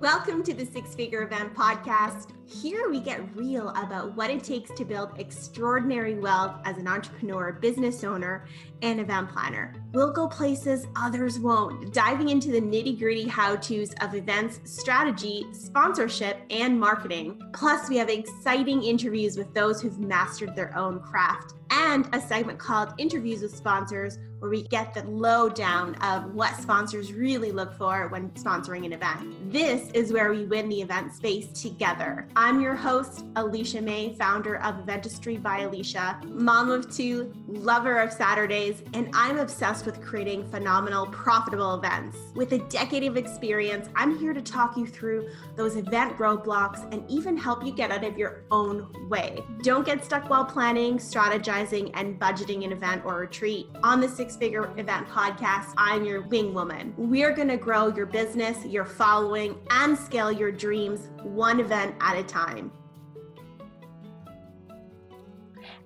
Welcome to the Six Figure Event Podcast. Here we get real about what it takes to build extraordinary wealth as an entrepreneur, business owner, and event planner. We'll go places others won't, diving into the nitty gritty how to's of events, strategy, sponsorship, and marketing. Plus, we have exciting interviews with those who've mastered their own craft and a segment called Interviews with Sponsors, where we get the lowdown of what sponsors really look for when sponsoring an event. This is where we win the event space together. I'm your host, Alicia May, founder of Eventistry by Alicia, mom of two, lover of Saturdays, and I'm obsessed with creating phenomenal, profitable events. With a decade of experience, I'm here to talk you through those event roadblocks and even help you get out of your own way. Don't get stuck while planning, strategizing, and budgeting an event or retreat. On the Six Figure Event Podcast, I'm your wing woman. We're going to grow your business, your following, and scale your dreams one event at a time.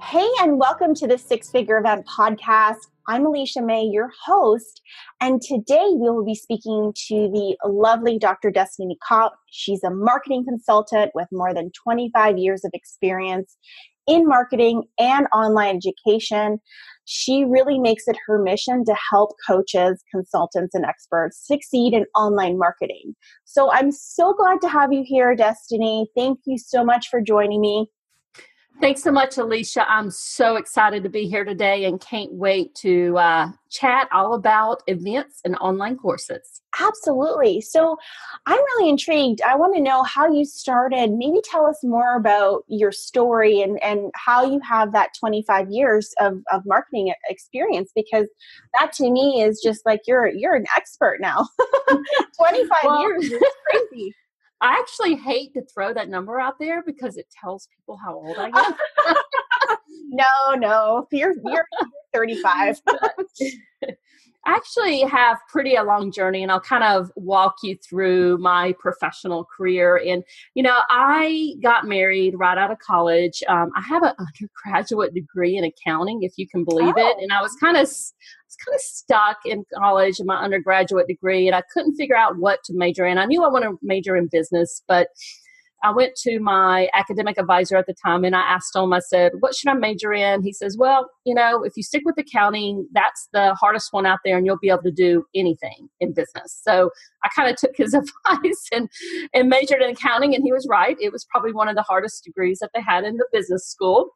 Hey, and welcome to the Six Figure Event Podcast. I'm Alicia May, your host, and today we will be speaking to the lovely Dr. Destini Copp. She's a marketing consultant with more than 25 years of experience in marketing and online education. She really makes it her mission to help coaches, consultants, and experts succeed in online marketing. So I'm so glad to have you here, Destini. Thank you so much for joining me. Thanks so much, Alicia. I'm so excited to be here today and can't wait to uh, chat all about events and online courses. Absolutely. So I'm really intrigued. I want to know how you started. Maybe tell us more about your story and, and how you have that 25 years of, of marketing experience because that to me is just like you're you're an expert now. 25 well, years is crazy. I actually hate to throw that number out there because it tells people how old I am. no, no, you're you're 35. I actually have pretty a long journey and I'll kind of walk you through my professional career. And, you know, I got married right out of college. Um, I have an undergraduate degree in accounting, if you can believe oh. it. And I was kind of was kind of stuck in college in my undergraduate degree and I couldn't figure out what to major in. I knew I wanted to major in business, but I went to my academic advisor at the time and I asked him, I said, what should I major in? He says, well, you know, if you stick with accounting, that's the hardest one out there and you'll be able to do anything in business. So I kind of took his advice and, and majored in accounting and he was right. It was probably one of the hardest degrees that they had in the business school.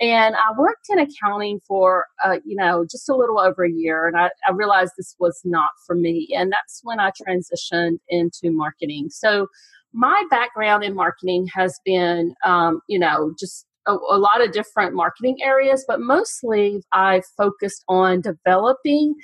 And I worked in accounting for, uh, you know, just a little over a year. And I, I realized this was not for me. And that's when I transitioned into marketing. So my background in marketing has been, um, you know, just a, a, lot of different marketing areas, but mostly I've focused on developing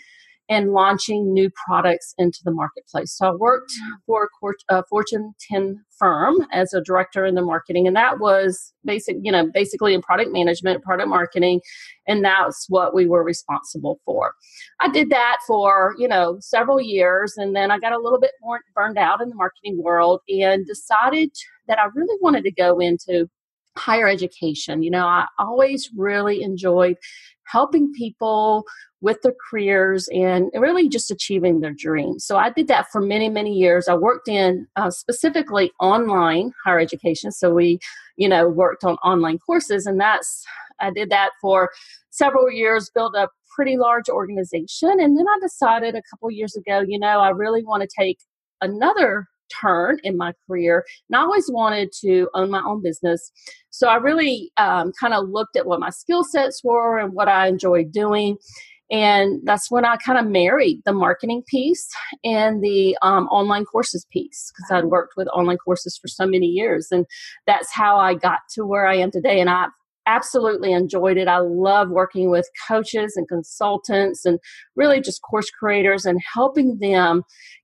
and launching new products into the marketplace. So I worked mm. for a Fortune 10 firm as a director in the marketing, and that was basic, you know, basically in product management, product marketing, and that's what we were responsible for. I did that for you know several years, and then I got a little bit more burned out in the marketing world, and decided that I really wanted to go into higher education. You know, I always really enjoyed helping people with their careers and really just achieving their dreams. So I did that for many, many years. I worked in uh, specifically online higher education. So we, you know, worked on online courses, and that's I did that for several years, built a pretty large organization, and then I decided a couple years ago, you know, I really want to take another turn in my career and i always wanted to own my own business so i really um, kind of looked at what my skill sets were and what i enjoyed doing and that's when i kind of married the marketing piece and the um, online courses piece because i'd worked with online courses for so many years and that's how i got to where i am today and i absolutely enjoyed it. I love working with coaches and consultants and really just course creators and helping them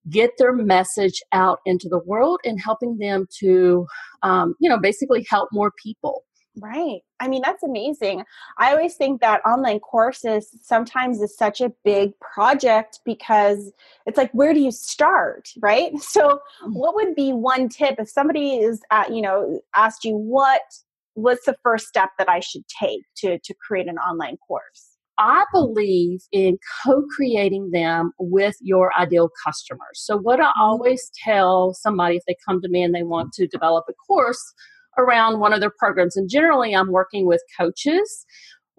get their message out into the world and helping them to, um, you know, basically help more people. Right. I mean, that's amazing. I always think that online courses sometimes is such a big project because it's like, where do you start? Right. So, mm. what would be one tip if somebody is, at, you know, asked you, what what's the first step that I should take to to create an online course? I believe in co creating them with your ideal customers. So, what I mm-hmm. always tell somebody if they come to me and they want to develop a course around one of their programs, and generally I'm working with coaches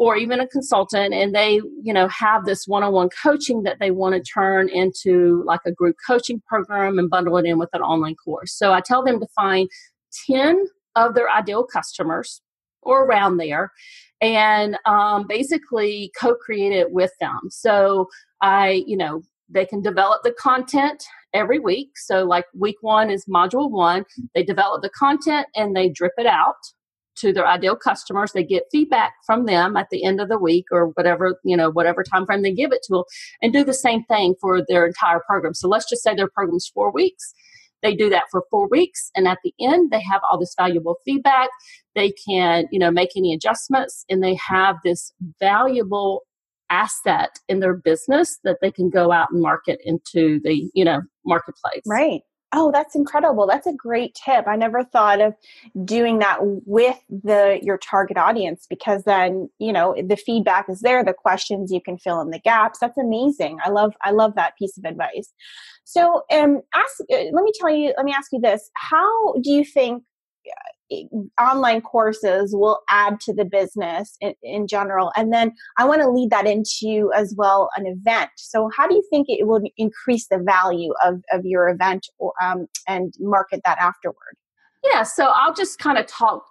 or even a consultant and they you know have this one-on-one coaching that they want to turn into like a group coaching program and bundle it in with an online course. So i tell them to find 10 of their ideal customers or around there and um, basically co-create it with them. So i you know they can develop the content every week. So like week one is module one. They develop the content and they drip it out to their ideal customers. They get feedback from them at the end of the week or whatever you know whatever time frame they give it to them and do the same thing for their entire program. So let's just say their program's four weeks. They do that for four weeks and at the end they have all this valuable feedback. They can you know make any adjustments and they have this valuable asset in their business that they can go out and market into the you know marketplace right Oh, that's incredible. That's a great tip. I never thought of doing that with the your target audience because then, you know, the feedback is there, the questions you can fill in the gaps. That's amazing. I love I love that piece of advice. So, um ask uh, let me tell you, let me ask you this. How do you think online courses will add to the business in, in, general. And then i want to lead that into as well an event. So how do you think it will increase the value of, of your event or, um, and market that afterward? Yeah so i'll just kind of talk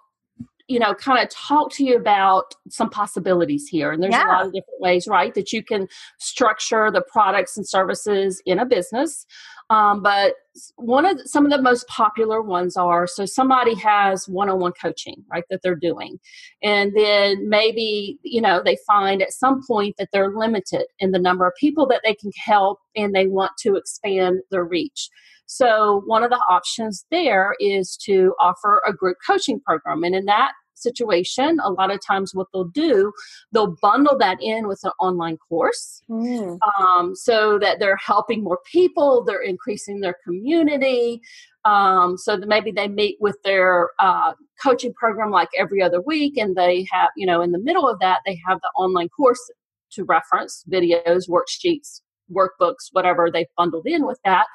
you know, kind of talk to you about some possibilities here. And there's yeah. a lot of different ways, right, that you can structure the products and services in a business. Um, but one of the, some of the most popular ones are so somebody has one-on-one coaching, right, that they're doing, and then maybe you know they find at some point that they're limited in the number of people that they can help, and they want to expand their reach. So, one of the options there is to offer a group coaching program. And in that situation, a lot of times what they'll do, they'll bundle that in with an online course mm. um, so that they're helping more people, they're increasing their community. Um, so that maybe they meet with their uh, coaching program like every other week, and they have, you know, in the middle of that, they have the online course to reference videos, worksheets, workbooks, whatever they've bundled in with that.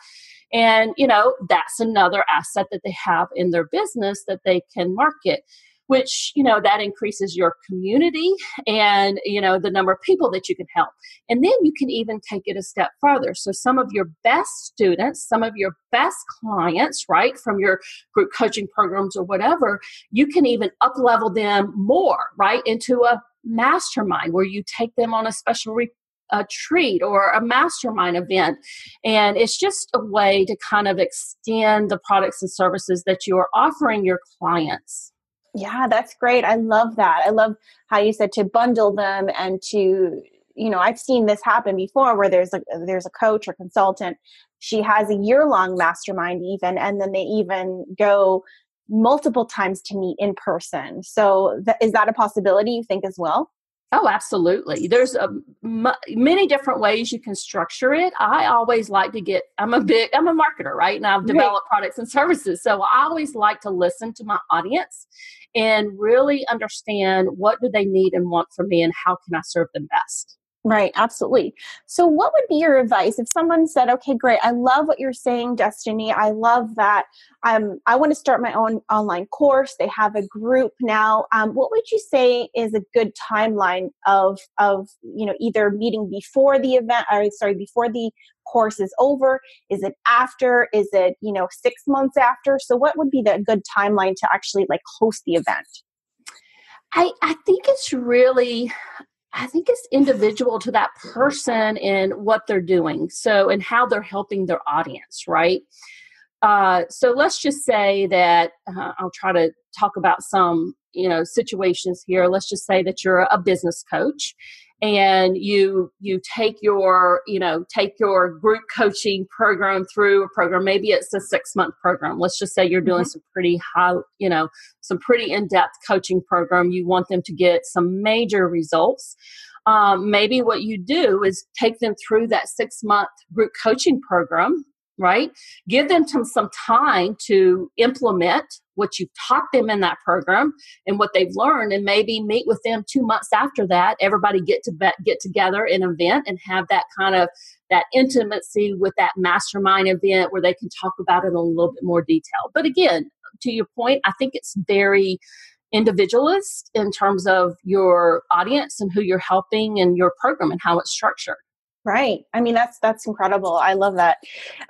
And, you know, that's another asset that they have in their business that they can market which you know that increases your community and you know the number of people that you can help and then you can even take it a step further so some of your best students some of your best clients right from your group coaching programs or whatever you can even up level them more right into a mastermind where you take them on a special re- a treat or a mastermind event. And it's just a way to kind of extend the products and services that you are offering your clients. Yeah, that's great. I love that. I love how you said to bundle them and to you know i've seen this happen before where there's a there's a coach or consultant she has a year long mastermind even and then they even go multiple times to meet in person so th- is that a possibility you think as well Oh, absolutely. There's uh, a, m- many different ways you can structure it. I always like to get, I'm a big, I'm a marketer, right? And I've developed right. products and services. So I always like to listen to my audience and really understand what do they need and want from me and how can I serve them best. Right, absolutely. So, what would be your advice if someone said, "Okay, great, I love what you're saying, Destini. I love that. Um, I want to start my own online course. They have a group now. Um, what would you say is a good timeline of of you know either meeting before the event, or sorry, before the course is over? Is it after? Is it you know six months after? So, what would be the good timeline to actually like host the event? I, I think it's really I think it's individual to that person and what they're doing. So, and how they're helping their audience, right? Uh, so let's just say that uh, I'll try to talk about some, you know, situations here. Let's just say that you're a business coach and you you take your you know take your group coaching program through a program maybe it's a six month program. Let's just say you're doing mm-hmm. some pretty high you know some pretty in-depth coaching program. You want them to get some major results. Um, maybe what you do is take them through that six month group coaching program right? Give them some time to implement what you've taught them in that program and what they've learned and maybe meet with them two months after that everybody get to be- get together in an event and have that kind of that intimacy with that mastermind event where they can talk about it in a little bit more detail but again to your point i think it's very individualist in terms of your audience and who you're helping and your program and how it's structured Right. I mean, that's that's incredible. I love that.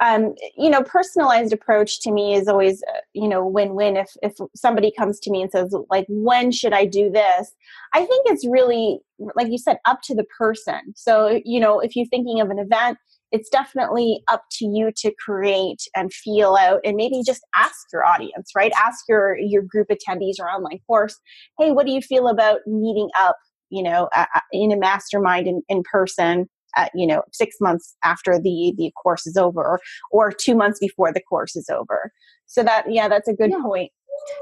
Um, you know, personalized approach to me is always, uh, you know, win-win. If if somebody comes to me and says, like, when should I do this? I think it's really, like you said, up to the person. So, you know, if you're thinking of an event, it's definitely up to you to create and feel out, and maybe just ask your audience, right? Ask your your group attendees or online course, hey, what do you feel about meeting up? You know, in a mastermind in, in person at, you know six months after the the course is over or, or two months before the course is over so that yeah that's a good yeah. point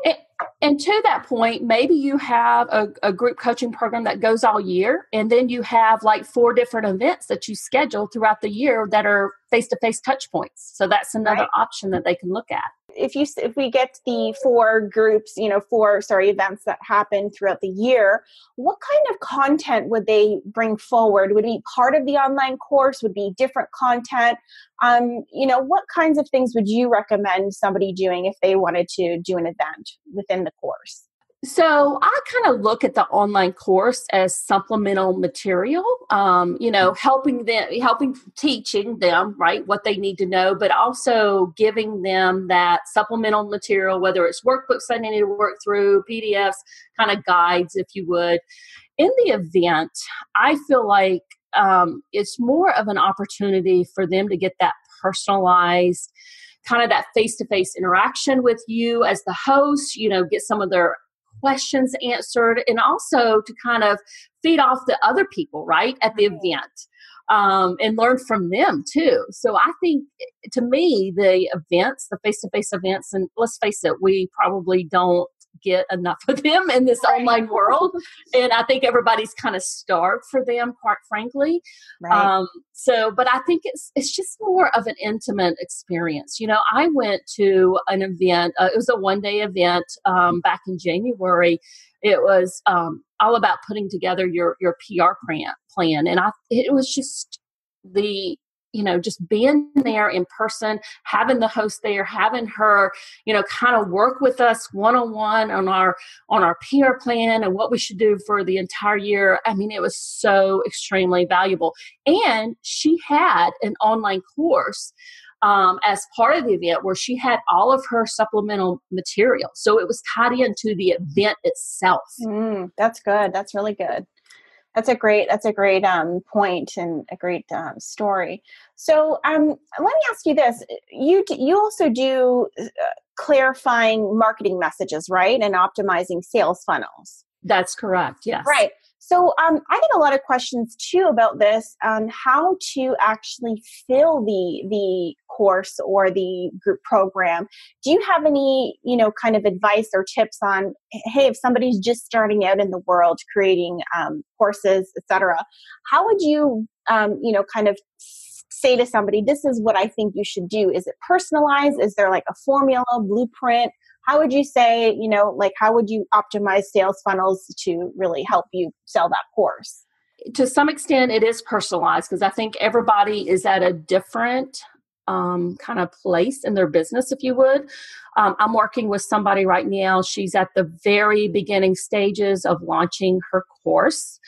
and, and, to that point, maybe you have a, a, group coaching program that goes all year, and then you have like four different events that you schedule throughout the year that are face to face touch points. So that's another right. option that they can look at if you if we get the four groups you know four sorry events that happen throughout the year what kind of content would they bring forward? Would be part of the online course? Would be different content? Um, you know what kinds of things would you recommend somebody doing if they wanted to do an event within the course so I kind of look at the online course as supplemental material, um, you know, helping them, helping teaching them, right, what they need to know, but also giving them that supplemental material, whether it's workbooks they need to work through, PDFs, kind of guides, if you would. In the event, I feel like um, it's more of an opportunity for them to get that personalized kind of that face-to-face interaction with you as the host you know get some of their questions answered and also to kind of feed off the other people, right, at the event. Um, and learn from them too. So I think to me, the events, the face to face events, and let's face it, we probably don't get enough of them in this right. online world. And I think everybody's kind of starved for them, quite frankly. Right. Um, so, but I think it's it's just more of an intimate experience. You know, I went to an event. Uh, it was a one day event um, back in January. It was um, all about putting together your your PR plan plan, and I it was just the you know just being there in person having the host there having her you know kind of work with us one-on-one on our on our pr plan and what we should do for the entire year. I mean it was so extremely valuable. And she had an online course um, as part of the event where she had all of her supplemental material. So it was tied into the event itself. Mm, that's good. That's really good that's a great that's a great um, point and a great um, story. So um, let me ask you this: you you also do uh, clarifying marketing messages, right, and optimizing sales funnels. That's correct. Yes. Right. So um, I get a lot of questions too about this on how to actually fill the the course or the group program. Do you have any you know kind of advice or tips on hey if somebody's just starting out in the world creating um, courses etc. How would you um, you know kind of say to somebody this is what I think you should do? Is it personalized? Is there like a formula blueprint? How would you say you know like how would you optimize sales funnels to really help you sell that course? To some extent it is personalized because i think everybody is at a different um, kind of place in their business if you would. Um, i'm working with somebody right now. She's at the very beginning stages of launching her course.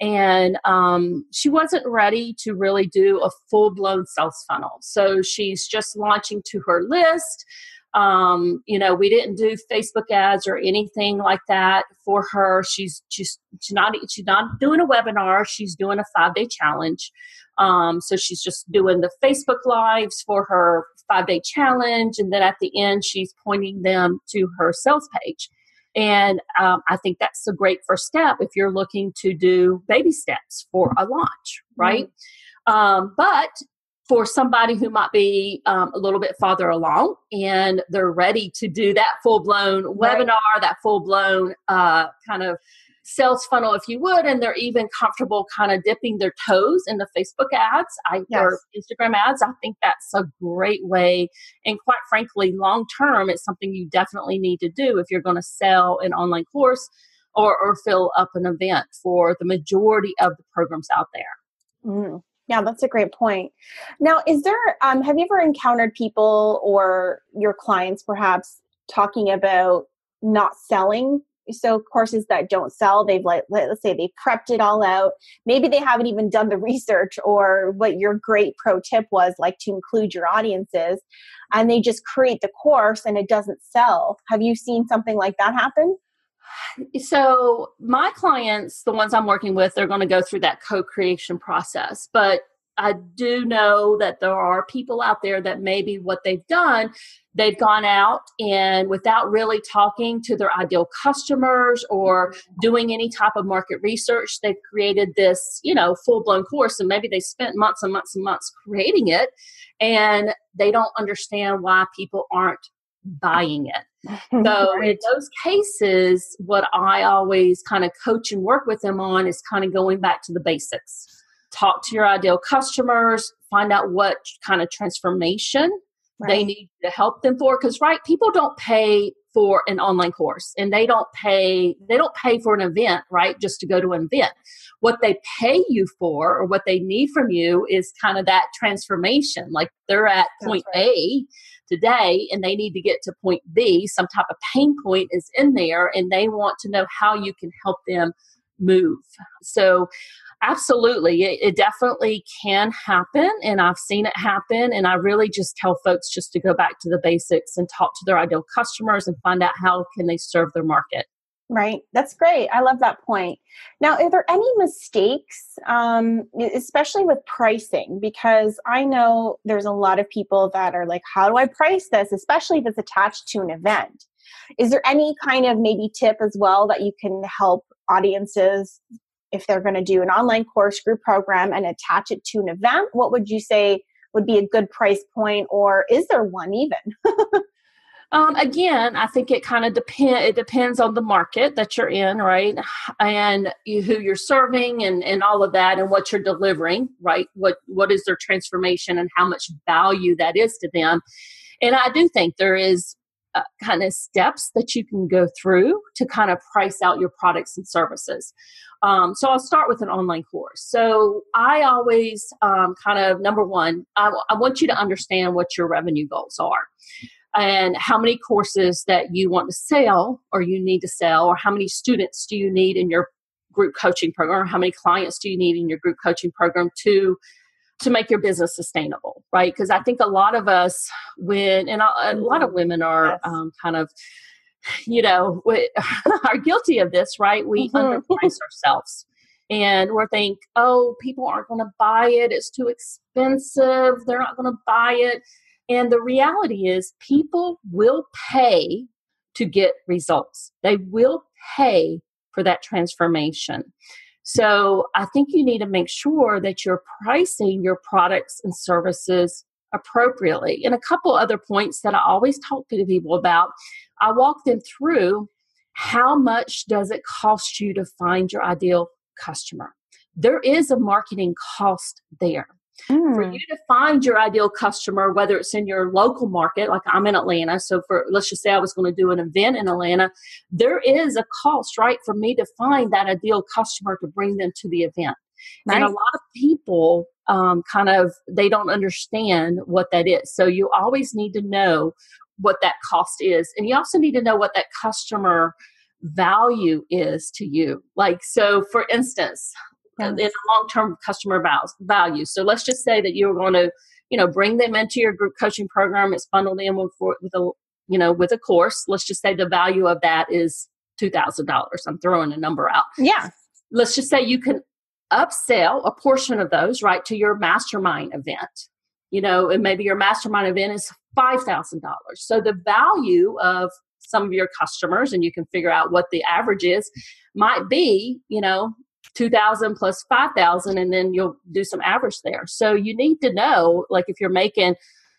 And um, she wasn't ready to really do a full-blown sales funnel. So she's just launching to her list um, you know, we didn't do Facebook ads or anything like that for her. She's just she's not she's not doing a webinar. She's doing a five day challenge. Um, so she's just doing the Facebook lives for her five day challenge, and then at the end, she's pointing them to her sales page. And um, I think that's a great first step if you're looking to do baby steps for a launch, right? Mm-hmm. Um, but for somebody who might be um, a little bit farther along and they're ready to do that full blown right. webinar, that full blown uh, kind of sales funnel if you would and they're even comfortable kind of dipping their toes in the facebook ads I, yes. or instagram ads i think that's a great way and quite frankly long term it's something you definitely need to do if you're going to sell an online course or, or fill up an event for the majority of the programs out there mm. Yeah, that's a great point. Now, is there, um, have you ever encountered people or your clients perhaps talking about not selling? So courses that don't sell they've like let's say they prepped it all out. Maybe they haven't even done the research or what your great pro tip was like to include your audiences and they just create the course and it doesn't sell. Have you seen something like that happen so my clients the ones i'm working with they're going to go through that co-creation process but I do know that there are people out there that maybe what they've done, they've gone out and without really talking to their ideal customers or doing any type of market research, they've created this, you know, full blown course and maybe they spent months and months and months creating it and they don't understand why people aren't buying it. So right. in those cases, what I always kind of coach and work with them on is kind of going back to the basics talk to your ideal customers, find out what kind of transformation right. they need to help them for. Because right, people don't pay for an online course and they don't pay they don't pay for an event right just to go to an event. What they pay you for or what they need from you is kind of that transformation like they're at point right. a today and they need to get to point b. Some type of pain point is in there and they want to know how you can help them move. So Absolutely. It, it, definitely can happen. And I've seen it happen. And I really just tell folks just to go back to the basics and talk to their ideal customers and find out how can they serve their market. Right. That's great. I love that point. Now, are there any mistakes, um, especially with pricing? Because I know there's a lot of people that are like, how do I price this, especially if it's attached to an event? Is there any kind of maybe tip as well that you can help audiences if they're going to do an online course group program and attach it to an event, what would you say would be a good price point, or is there one even? um, again, I think it kind of depend. It depends on the market that you're in, right, and you, who you're serving, and and all of that, and what you're delivering, right. What what is their transformation, and how much value that is to them. And I do think there is uh, kind of steps that you can go through to kind of price out your products and services. Um, so I'll start with an online course. So I always um, kind of, number one, I, I want you to understand what your revenue goals are and how many courses that you want to sell or you need to sell, or how many students do you need in your group coaching program, or how many clients do you need in your group coaching program to to make your business sustainable, right? Because I think a lot of us, when and a, lot of women are yes. um, kind of you know, we are guilty of this, right? We mm-hmm. underprice ourselves and we're think, oh, people aren't going to buy it. It's too expensive. They're not going to buy it. And the reality is, people will pay to get results. They will pay for that transformation. So I think you need to make sure that you're pricing your products and services appropriately. And a couple other points that I always talk to people about I walk them through how much does it cost you to find your ideal customer? There is a marketing cost there. Mm. For you to find your ideal customer, whether it's in your local market, like I'm in Atlanta, so for let's just say I was going to do an event in Atlanta, there is a cost, right, for me to find that ideal customer to bring them to the event. Right. And a lot of people um, kind of they don't understand what that is. So you always need to know what that cost is. And you also need to know what that customer value is to you. Like, so for instance, yes. in a long term customer value. So let's just say that you're going to, you know, bring them into your group coaching program. It's bundled in with, with a, you know, with a course. Let's just say the value of that is $2,000. I'm throwing a number out. Yeah. Let's just say you can upsell a portion of those, right, to your mastermind event. You know, and maybe your mastermind event is $5,000. So the value of some of your customers, and you can figure out what the average is, might be, you know, 2000 plus 5000 and then you'll do some average there so you need to know like if you're making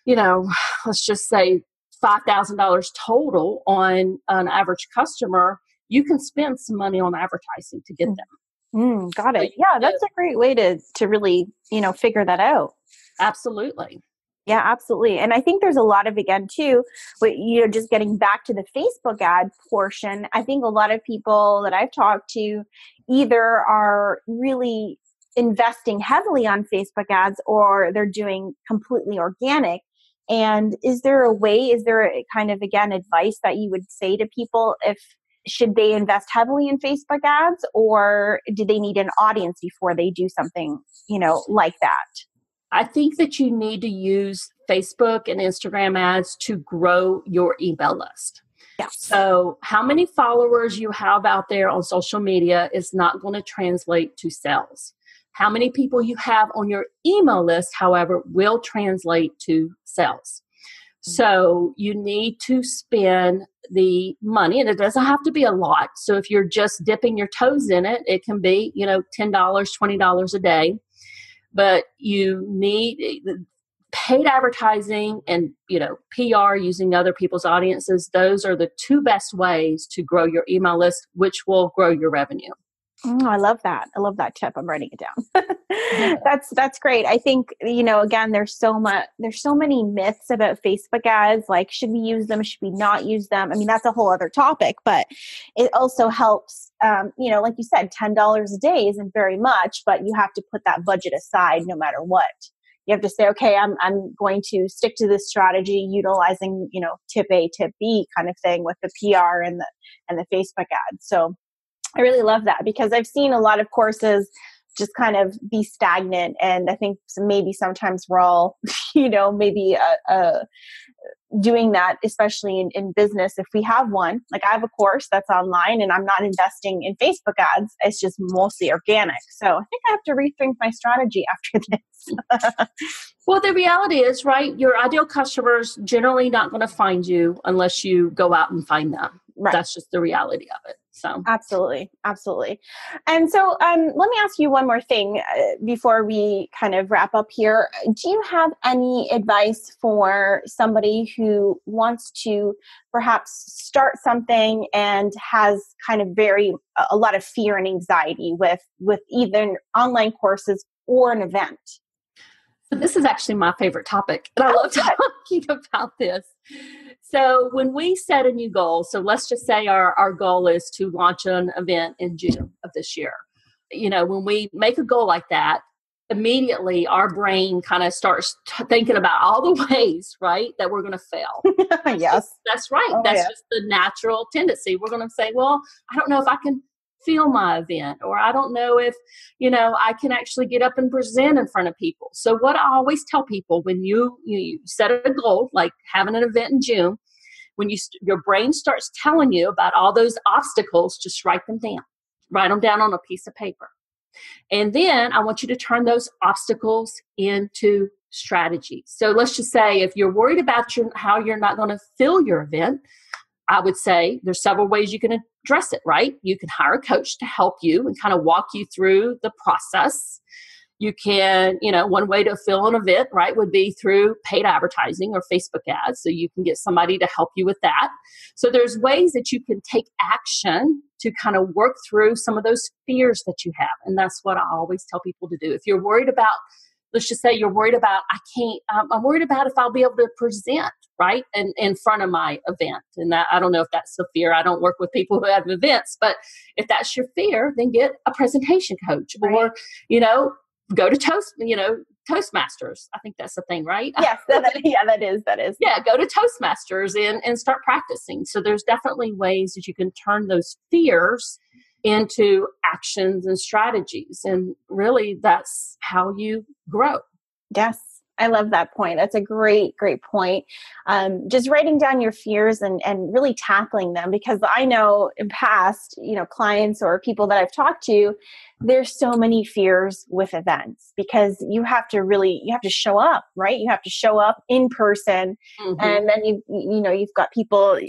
you know let's just say $5000 total on an average customer you can spend some money on advertising to get Mm. them. Mm, got it. Yeah, that's a great way to to really, you know, figure that out. Absolutely. Yeah, absolutely. And I think there's a lot of again too, with you know, just getting back to the Facebook ad portion. I think a lot of people that I've talked to either are really investing heavily on Facebook ads or they're doing completely organic. And is there a way, is there a kind of again advice that you would say to people if should they invest heavily in Facebook ads or do they need an audience before they do something, you know, like that? I think that you need to use Facebook and Instagram ads to grow your email list. Yeah. So, how many followers you have out there on social media is not going to translate to sales. How many people you have on your email list, however, will translate to sales. Mm-hmm. So, you need to spend the money, and it doesn't have to be a lot. So, if you're just dipping your toes in it, it can be, you know, $10, $20 a day but you need eh, paid advertising and you know pr using other people's audiences those are the two best ways to grow your email list which will grow your revenue Mm, I love that. I love that tip. I'm writing it down. that's that's great. I think you know again there's so much there's so many myths about Facebook ads like should we use them should we not use them? I mean that's a whole other topic, but it also helps um, you know like you said $10 a day isn't very much, but you have to put that budget aside no matter what. You have to say okay, I'm I'm going to stick to this strategy utilizing, you know, tip A, tip B kind of thing with the PR and the and the Facebook ads. So I really love that because I've seen a lot of courses just kind of be stagnant. And I think maybe sometimes we're all, you know, maybe uh, uh, doing that, especially in, in business. If we have one, like I have a course that's online and I'm not investing in Facebook ads, it's just mostly organic. So I think I have to rethink my strategy after this. well the reality is right your ideal customers generally not going to find you unless you go out and find them right. that's just the reality of it so. Absolutely absolutely. And so um, let me ask you one more thing uh, before we kind of wrap up here. Do you have any advice for somebody who wants to perhaps start something and has kind of very a lot of fear and anxiety with with either online courses or an event? So this is actually my favorite topic and i love talking about this so when we set a new goal, so let's just say our, our goal is to launch an event in June of this year. You know, when we make a goal like that, immediately our brain kind of starts t- thinking about all the ways, right, that we're going to fail. yes. That's right. Oh, That's yeah. just the natural tendency. We're going to say, well, I don't know if I can feel my event or I don't know if, you know, I can actually get up and present in front of people. So what I always tell people when you you, set a goal like having an event in June, when you your brain starts telling you about all those obstacles, just write them down. Write them down on a piece of paper. And then I want you to turn those obstacles into strategies. So let's just say if you're worried about your, how you're not going to fill your event, I would say there's several ways you can address it, right? You can hire a coach to help you and kind of walk you through the process. You can, you know, one way to fill an event, right, would be through paid advertising or Facebook ads. So you can get somebody to help you with that. So there's ways that you can take action to kind of work through some of those fears that you have. And that's what I always tell people to do. If you're worried about let's just say you're worried about i can't um, i'm worried about if i'll be able to present right and in front of my event and that, i don't know if that's a fear i don't work with people who have events but if that's your fear then get a presentation coach Right. or you know go to toast you know toastmasters i think that's the thing right Yes. That, that- yeah, that is. That is. yeah go to toastmasters and, and start practicing so there's definitely ways that you can turn those fears into actions and strategies and really that's how you grow Yes. I love that point. That's a great, great point. Um, just writing down your fears and, and really tackling them because I know in past, you know, clients or people that I've talked to, there's so many fears with events because you have to really, you have to show up, right? You have to show up in person Mhm. and then you, you know, you've got people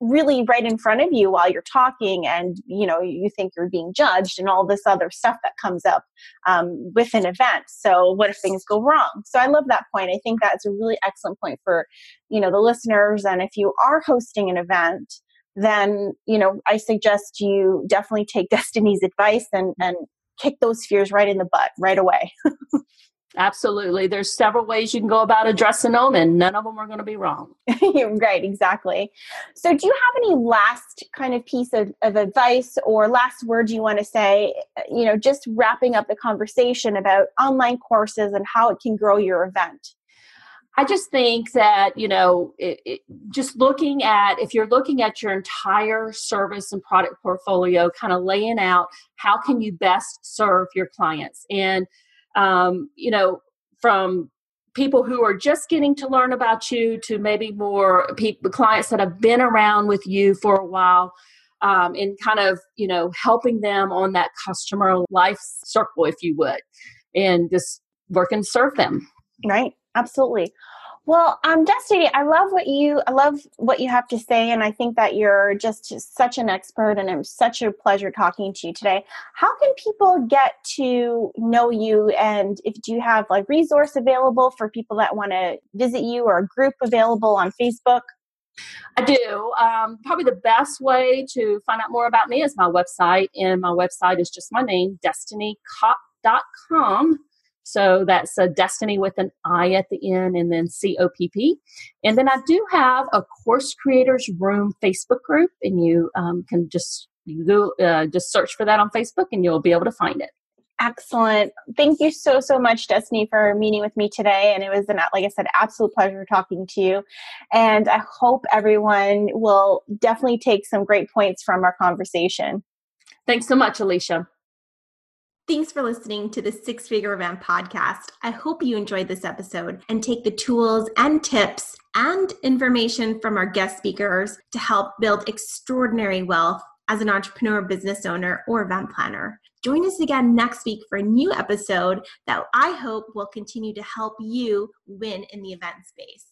really right in front of you while you're talking and you know you think you're being judged and all this other stuff that comes up um, with an event. So what if things go wrong? So i love that point. I think that's a really excellent point for you know the listeners. And if you are hosting an event then you know I suggest you definitely take Destini's advice and and kick those fears right in the butt right away. Absolutely. There's several ways you can go about addressing them, and none of them are going to be wrong. right, exactly. So, do you have any last kind of piece of, of advice or last words you want to say? Eh, you know, just wrapping up the conversation about online courses and how it can grow your event. I just think that, you know, it, it, just looking at, if you're looking at your entire service and product portfolio, kind of laying out how can you best serve your clients. And um, you know, from people who are just getting to learn about you to maybe more people, clients that have been around with you for a while. Um, and kind of you know helping them on that customer life circle if you would and just work and serve them right absolutely well, um, Destini, I love what you I love what you have to say, and I think that you're just, such an expert, and it's such a pleasure talking to you today. How can people get to know you, and if do you have like resource available for people that want to visit you, or a group available on Facebook? I do. Um, probably the best way to find out more about me is my website, and my website is just my name, destinicopp.com. So that's a destiny with an I at the end and then C O P P. And then I do have a Course Creators Room Facebook group, and you um, can just you go uh, just search for that on Facebook, and you'll be able to find it. Excellent. Thank you so, so much, Destini, for meeting with me today. And it was, an, like I said, absolute pleasure talking to you. And I hope everyone will definitely take some great points from our conversation. Thanks so much, Alicia. Thanks for listening to the Six Figure Event podcast. I hope you enjoyed this episode and take the tools and tips and information from our guest speakers to help build extraordinary wealth as an entrepreneur, business owner, or event planner. Join us again next week for a new episode that I hope will continue to help you win in the event space.